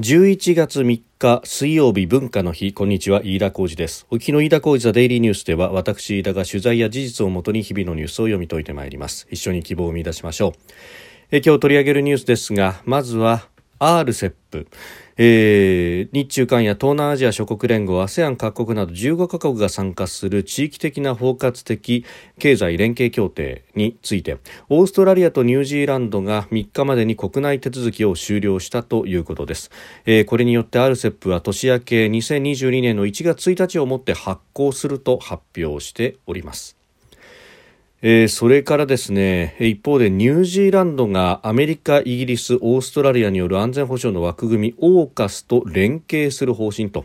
11月3日水曜日文化の日。こんにちは。飯田浩二です。沖の飯田浩二ザデイリーニュースでは私飯田が取材や事実をもとに日々のニュースを読み解いてまいります。一緒に希望を見出しましょう。え今日取り上げるニュースですがまずは RCEP えー、日中韓や東南アジア諸国連合 ASEAN 各国など15カ国が参加する地域的な包括的経済連携協定についてオーストラリアとニュージーランドが3日までに国内手続きを終了したということです、えー、これによって RCEP は年明け2022年の1月1日をもって発行すると発表しております。えー、それからですね一方でニュージーランドがアメリカ、イギリス、オーストラリアによる安全保障の枠組みオーカスと連携する方針と、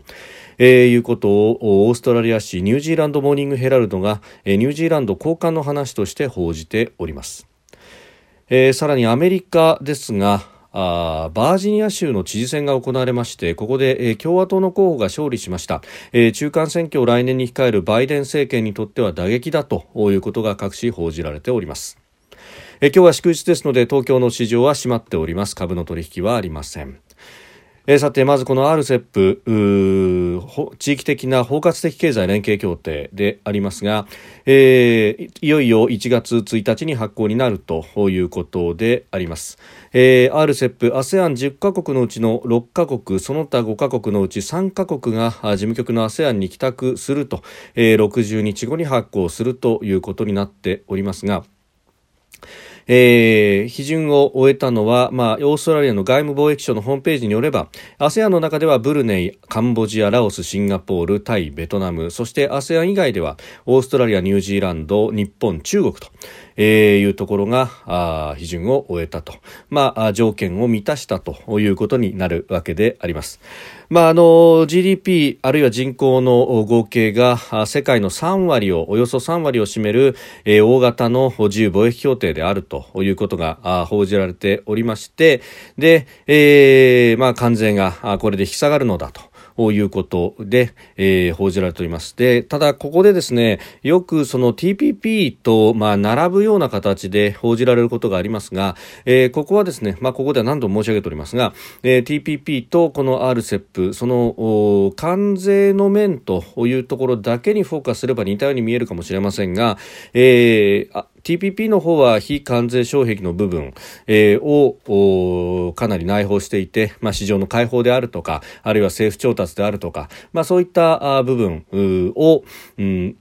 えー、いうことをオーストラリア紙ニュージーランドモーニングヘラルドが、えー、ニュージーランド高官の話として報じております、えー、さらにアメリカですがあバージニア州の知事選が行われましてここで、えー、共和党の候補が勝利しました、えー、中間選挙を来年に控えるバイデン政権にとっては打撃だということが各紙報じられております。え今日は祝日ですので東京の市場は閉まっております。株の取引はありません。えさて、まずこの RCEP、地域的な包括的経済連携協定でありますが、えー、いよいよ1月1日に発行になるということであります。えー、RCEP、ASEAN10 カ国のうちの6カ国、その他5カ国のうち3カ国が事務局の ASEAN に帰宅すると、えー、60日後に発行するということになっておりますが、えー、批准を終えたのは、まあ、オーストラリアの外務貿易省のホームページによれば ASEAN の中ではブルネイ、カンボジア、ラオス、シンガポール、タイ、ベトナムそして ASEAN 以外ではオーストラリア、ニュージーランド、日本、中国とえー、いうところがあ批准を終えたと、まあ、条件を満たしたということになるわけであります。まあ、あの GDP あるいは人口の合計が世界の3割をおよそ3割を占める、えー、大型の自由貿易協定であるということが報じられておりましてで、えーまあ、関税がこれで引き下がるのだと。いうことで、えー、報じられております。で、ただここでですね、よくその TPP と、まあ、並ぶような形で報じられることがありますが、えー、ここはですね、まあ、ここでは何度も申し上げておりますが、えー、TPP とこの RCEP、その、関税の面というところだけにフォーカスすれば似たように見えるかもしれませんが、えー、TPP の方は非関税障壁の部分、えー、をかなり内包していて、まあ、市場の開放であるとか、あるいは政府調達であるとか、まあ、そういった部分を、うん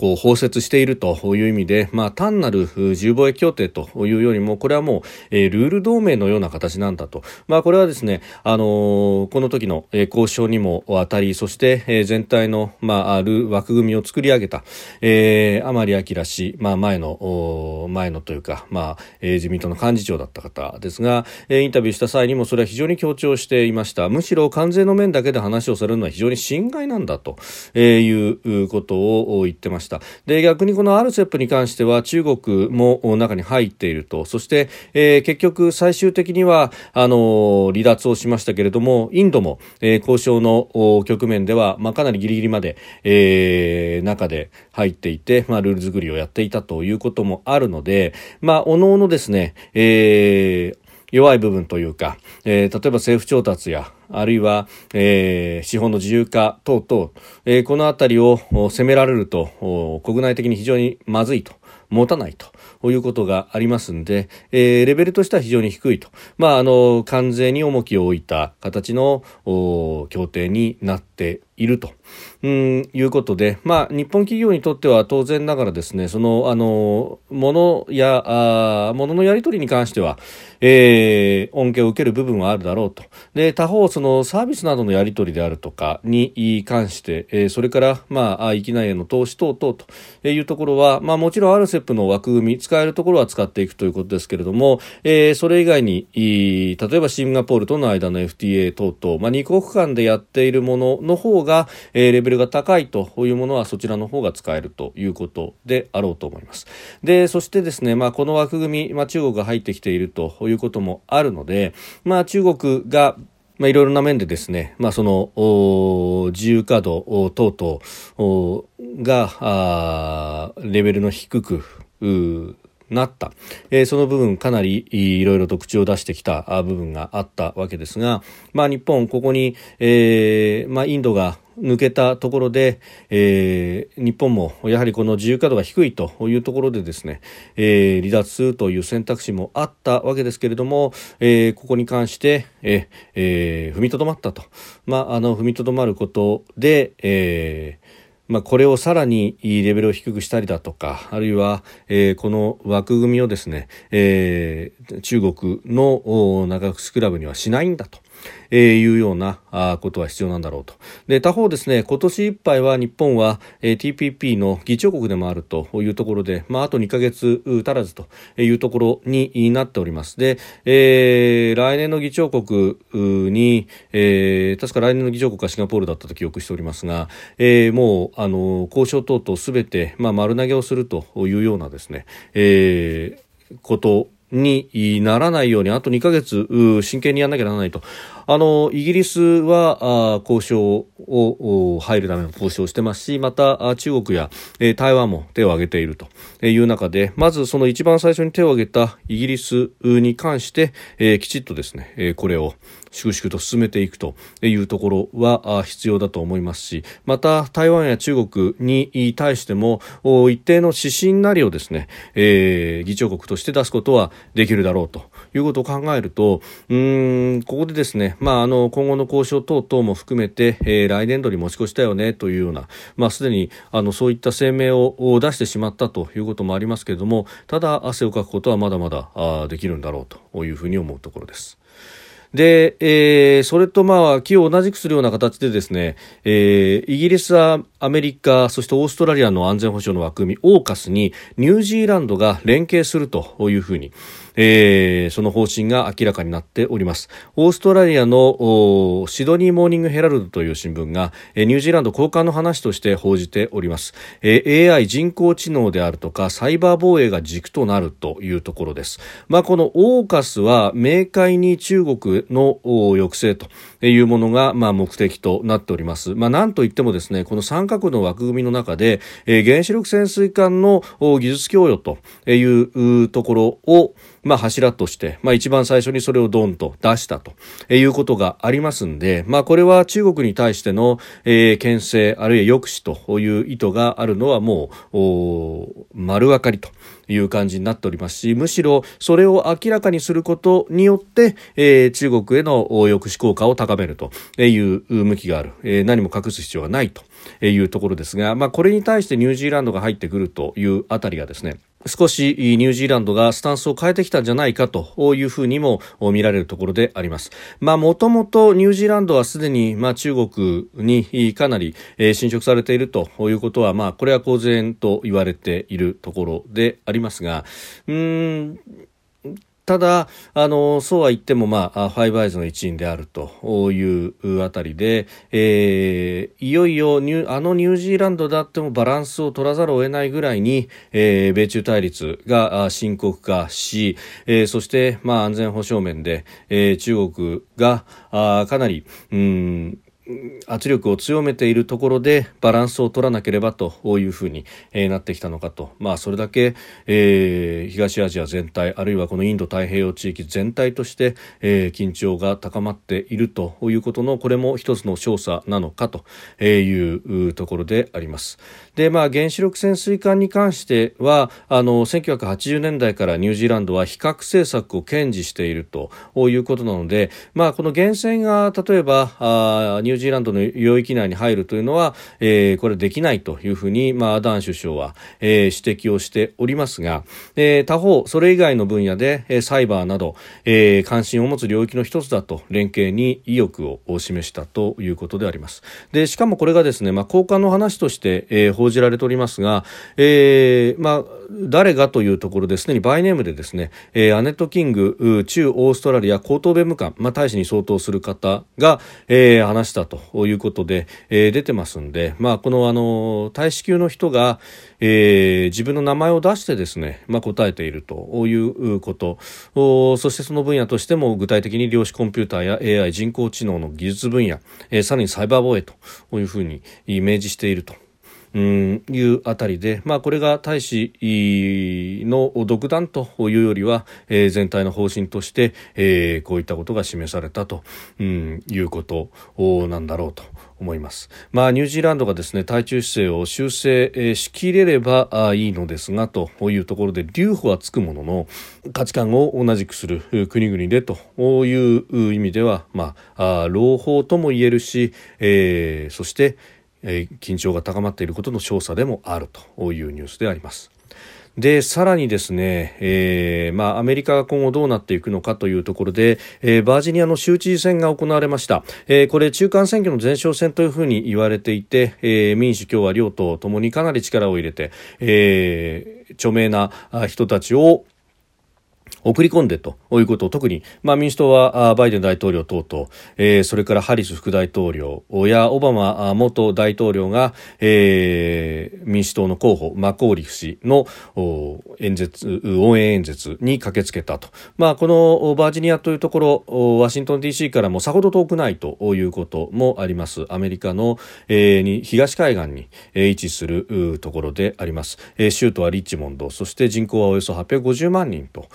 こう包摂しているという意味で、まあ、単なる自由貿易協定というよりもこれはもう、えー、ルール同盟のような形なんだと、まあ、これはですね、あのー、この時の、えー、交渉にも当たりそして、えー、全体の、まあ、ある枠組みを作り上げた、えー、甘利明氏、まあ、前の前のというか、まあえー、自民党の幹事長だった方ですが、えー、インタビューした際にもそれは非常に強調していましたむしろ関税の面だけで話をされるのは非常に心外なんだと、えー、いうことを言ってました。で逆にこの RCEP に関しては中国も中に入っていると。そして、えー、結局最終的にはあの離脱をしましたけれどもインドも、えー、交渉の局面では、まあ、かなりギリギリまで、えー、中で入っていて、まあ、ルール作りをやっていたということもあるので、まあ、おのおのですね、えー、弱い部分というか、えー、例えば政府調達やあるいは、えー、資本の自由化等々、えー、このあたりを責められると国内的に非常にまずいと持たないということがありますんで、えー、レベルとしては非常に低いと。まあ、あの、関税に重きを置いた形の協定になっていると。うん、いうことで、まあ、日本企業にとっては当然ながらですね、その、あの、ものや、あもののやり取りに関しては、えー、恩恵を受ける部分はあるだろうと。で、他方、そのサービスなどのやり取りであるとかに関して、えー、それから、まあ、域内への投資等々というところは、まあ、もちろん RCEP の枠組み、使えるところは使っていくということですけれども、えー、それ以外に、例えばシンガポールとの間の FTA 等々、まあ、2国間でやっているものの方が、がえー、レベルベルが高いというものはそちらの方が使えるということであろうと思います。で、そしてですね、まあ、この枠組み、まあ、中国が入ってきているということもあるので、まあ、中国がまあ、いろいろな面でですね、まあ、その自由稼働等々がレベルの低くなった、えー、その部分かなりいろいろと口を出してきた部分があったわけですが、まあ、日本ここに、えーまあ、インドが抜けたところで、えー、日本もやはりこの自由化度が低いというところでですね、えー、離脱するという選択肢もあったわけですけれども、えー、ここに関して、ええー、踏みとどまったと、まあ、あの踏みとどまることで、えーまあ、これをさらにレベルを低くしたりだとか、あるいは、えー、この枠組みをですね、えー、中国の長靴クラブにはしないんだと。えー、いうようなあことは必要なんだろうと。で、他方ですね、今年いっぱいは日本は、えー、TPP の議長国でもあるというところで、まあ、あと2ヶ月足らずというところになっております。で、えー、来年の議長国に、えー、確か来年の議長国はシンガポールだったと記憶しておりますが、えー、もう、あの、交渉等々すべて、まあ、丸投げをするというようなですね、えー、ことにならないようにあと2ヶ月真剣にやらなきゃならないと。あのイギリスは交渉を入るための交渉をしてますしまた中国や台湾も手を挙げていると。いう中でまずその一番最初に手を挙げたイギリスに関してきちっとですねこれを粛々と進めていくというところは必要だと思いますしまた台湾や中国に対しても一定の指針なりをですね、えー、議長国として出すことはできるだろうということを考えるとうんここでですね、まあ、あの今後の交渉等々も含めて、えー、来年度に持ち越したよねというような、まあ、すでにあのそういった声明を出してしまったということもありますけれどもただ汗をかくことはまだまだできるんだろうというふうに思うところです。で、えー、それとまあ、気を同じくするような形でですね、えー、イギリスはアメリカ、そしてオーストラリアの安全保障の枠組み、オーカスにニュージーランドが連携するというふうに、えー、その方針が明らかになっております。オーストラリアのシドニーモーニングヘラルドという新聞が、えー、ニュージーランド交換の話として報じております。えー、AI 人工知能であるとかサイバー防衛が軸となるというところです。まあ、このオーカスは明快に中国の抑制というものが、まあ、目的となっております。まあ、なんといってもですね、この三角の枠組みの中で、えー、原子力潜水艦の技術供与というところを、まあ、柱として、まあ、一番最初にそれをドンと出したということがありますんで、まあ、これは中国に対しての、えー、牽制、あるいは抑止という意図があるのはもう、丸分かりという感じになっておりますし、むしろそれを明らかにすることによって、えー、中国への抑止効果を高めるという向きがある。えー、何も隠す必要はないというところですが、まあ、これに対してニュージーランドが入ってくるというあたりがですね、少しニュージーランドがスタンスを変えてきたんじゃないかというふうにも見られるところであります。まあもともとニュージーランドはすでにまあ中国にかなり侵食されているということはまあこれは公然と言われているところでありますが、うんただ、あの、そうは言っても、まあ、ファイブアイズの一員であるというあたりで、えー、いよいよニュ、あのニュージーランドだってもバランスを取らざるを得ないぐらいに、えー、米中対立が深刻化し、えー、そして、まあ、安全保障面で、えー、中国が、あかなり、うん、圧力を強めているところでバランスを取らなければというふうに、えなってきたのかと、まあ、それだけ、えー、東アジア全体あるいはこのインド太平洋地域全体として、えー、緊張が高まっているということのこれも一つの調査なのかというところであります。で、まあ、原子力潜水艦に関してはあの1980年代からニュージーランドは非核政策を堅持しているということなので、まあ、この源泉が例えばあニュージージーランドの領域内に入るというのは、えー、これできないというふうに、まあ、アダン首相は、えー、指摘をしておりますが、えー、他方、それ以外の分野で、えー、サイバーなど、えー、関心を持つ領域の一つだと連携に意欲を示したということであります。でしかもこれがですね、まあ、交換の話として、えー、報じられておりますが、えーまあ、誰がというところですでにバイネームでですね、えー、アネット・キング中オーストラリア高等弁務官、まあ、大使に相当する方が、えー、話したということで、えー、出てますんで、まあ、このあの大使級の人が、えー、自分の名前を出してですね、まあ、答えているということ。そしてその分野としても具体的に量子コンピューターや AI 人工知能の技術分野、えー、さらにサイバー防衛というふうに明示していると。うんいうあたりで、まあ、これが大使の独断というよりは、えー、全体の方針として、えー、こういったことが示されたと、うん、いうことなんだろうと思います。まあ、ニュージーランドがですね、対中姿勢を修正しきれればいいのですが、というところで、留保はつくものの、価値観を同じくする国々でという意味では、まあ、朗報とも言えるし、えー、そして、えー、緊張が高まっていることの調査でもあるというニュースであります。でさらにですね、えーまあ、アメリカが今後どうなっていくのかというところで、えー、バージニアの州知事選が行われました、えー、これ中間選挙の前哨戦というふうに言われていて、えー、民主共和両党ともにかなり力を入れて、えー、著名な人たちを送り込んでということを特に、まあ、民主党はバイデン大統領等々、えー、それからハリス副大統領やオバマ元大統領が、えー、民主党の候補マコーリフ氏の演説応援演説に駆けつけたと、まあ、このバージニアというところワシントン DC からもさほど遠くないということもあります。アメリカの、えー、東海岸に、位置するところであります、えー、州都はリッチモンドそして人口はおよそ850万人と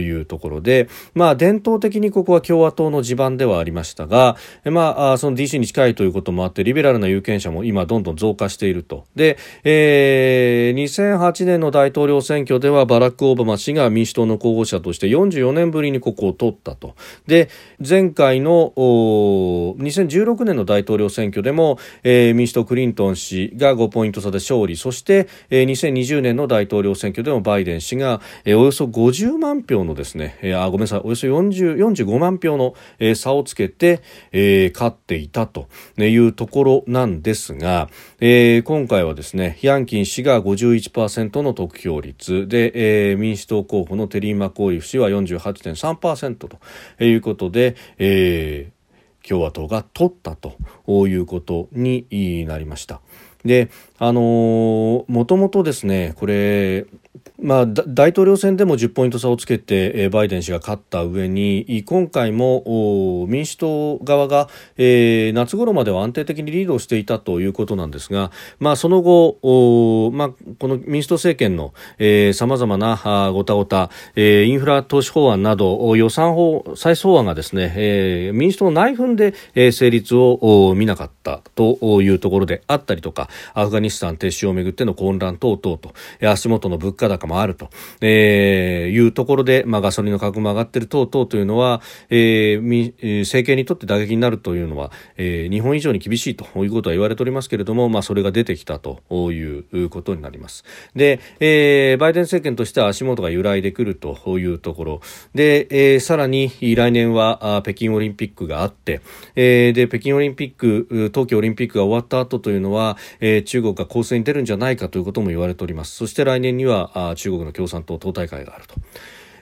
いうところで、まあ、伝統的にここは共和党の地盤ではありましたが、まあ、その DC に近いということもあって、リベラルな有権者も今どんどん増加していると。で、えー、2008年の大統領選挙ではバラック・オバマ氏が民主党の候補者として44年ぶりにここを取ったと。で、前回の2016年の大統領選挙でも、えー、民主党クリントン氏が5ポイント差で勝利、そして、えー、2020年の大統領選挙でもバイデン氏が、えー、およそ50万票のですね、えー、あごめんなさいおよそ40 45万票の、えー、差をつけて、えー、勝っていたというところなんですが、えー、今回はですねヤンキン氏が51%の得票率で、えー、民主党候補のテリー・マコーリフ氏は48.3%ということで、えー、共和党が取ったということになりました。で、あのー、もともとですね、これ、まあ、大統領選でも10ポイント差をつけてバイデン氏が勝った上に今回も民主党側が、えー、夏頃までは安定的にリードしていたということなんですが、まあ、その後、まあ、この民主党政権のさまざまなごたごた、インフラ投資法案など予算法再草案がですね、えー、民主党内紛で、成立を見なかったというところであったりとかアフガニスタン撤収をめぐっての混乱等々と足元の物価高もあると、えー、いうところで、まあ、ガソリンの価格も上がっている等々というのは、えー、政権にとって打撃になるというのは、えー、日本以上に厳しいということは言われておりますけれども、まあ、それが出てきたということになります。で、えー、バイデン政権としては足元が揺らいでくるというところで、えー、さらに来年は北京オリンピックがあって、えー、で北京オリンピック東京オリンピックが終わった後というのは、えー、中国か攻勢に出るんじゃないかということも言われておりますそして来年には中国の共産党党大会があると。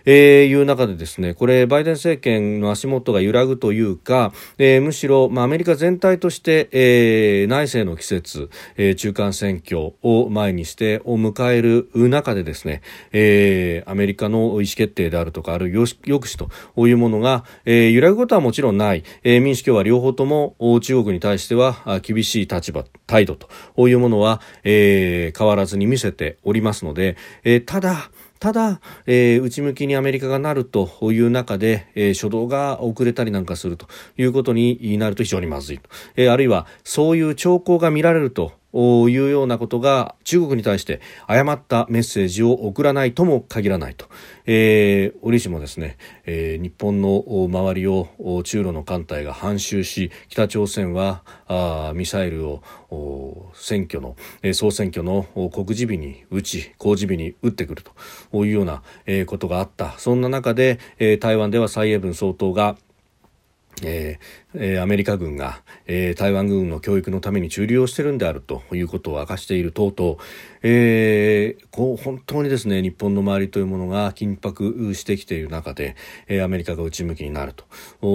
えー、いう中でですねこれバイデン政権の足元が揺らぐというか、えー、むしろ、まあ、アメリカ全体として、えー、内政の季節、えー、中間選挙を前にしてを迎える中でですね、えー、アメリカの意思決定であるとかあるいは抑止というものが、えー、揺らぐことはもちろんない、えー、民主共和両方とも中国に対しては厳しい立場態度というものは、えー、変わらずに見せておりますので、えー、ただただ、えー、内向きにアメリカがなるという中で、えー、初動が遅れたりなんかするということになると非常にまずいと、えー、あるいはそういう兆候が見られるというようなことが中国に対して誤ったメッセージを送らないとも限らないと、えー、折しもですね、えー、日本の周りを中ロの艦隊が半周し北朝鮮はあミサイルを選挙の、えー、総選挙の告示日に撃ち公示日に撃ってくると。いうような、えー、ことがあった。そんな中で、えー、台湾では蔡英文総統がえー、アメリカ軍が、えー、台湾軍の教育のために駐留をしているんであるということを明かしている等々、えー、こう本当にですね日本の周りというものが緊迫してきている中で、えー、アメリカが内向きになると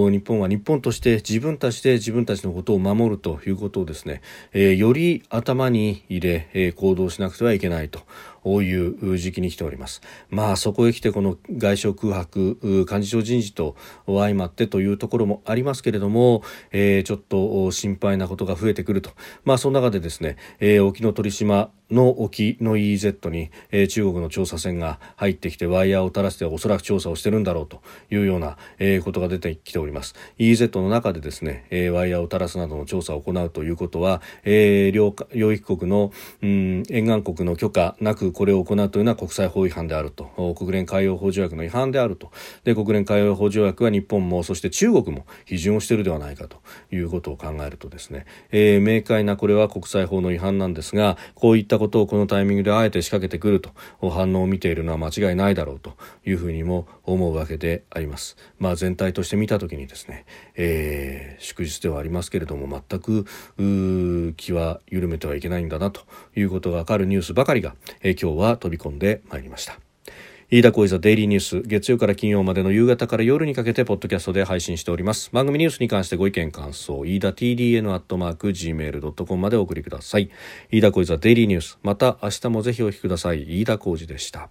日本は日本として自分たちで自分たちのことを守るということをですね、えー、より頭に入れ、えー、行動しなくてはいけないという時期に来ております。まあそこへ来てこの外相空白幹事長人事と相まってというところもありますけれども、えー、ちょっと心配なことが増えてくると。まあその中でですね、えー、沖ノ鳥島の沖の EZ に、えー、中国の調査船が入ってきてワイヤーを垂らしておそらく調査をしてるんだろうというような、えー、ことが出てきております。EZ の中でですね、えー、ワイヤーを垂らすなどの調査を行うということは、えー、領領域国の、うん、沿岸国の許可なくこれを行うというのは国際法違反であると。国連海洋法条約の違反であると。で国連海洋法条約は日本もそして中国も批准をしているではないかということを考えるとですね、えー、明快なこれは国際法の違反なんですがこういったったことをこのタイミングであえて仕掛けてくると反応を見ているのは間違いないだろうというふうにも思うわけであります。まあ、全体として見た時にですね、えー、祝日ではありますけれども全く気は緩めてはいけないんだなということがわかるニュースばかりが、えー、今日は飛び込んでまいりました。飯田浩司ザデイリーニュース月曜から金曜までの夕方から夜にかけてポッドキャストで配信しております。番組ニュースに関してご意見感想飯田 TDN アットマーク Gmail.com までお送りください。飯田浩司ザデイリーニュースまた明日もぜひお聞きください。飯田浩司でした。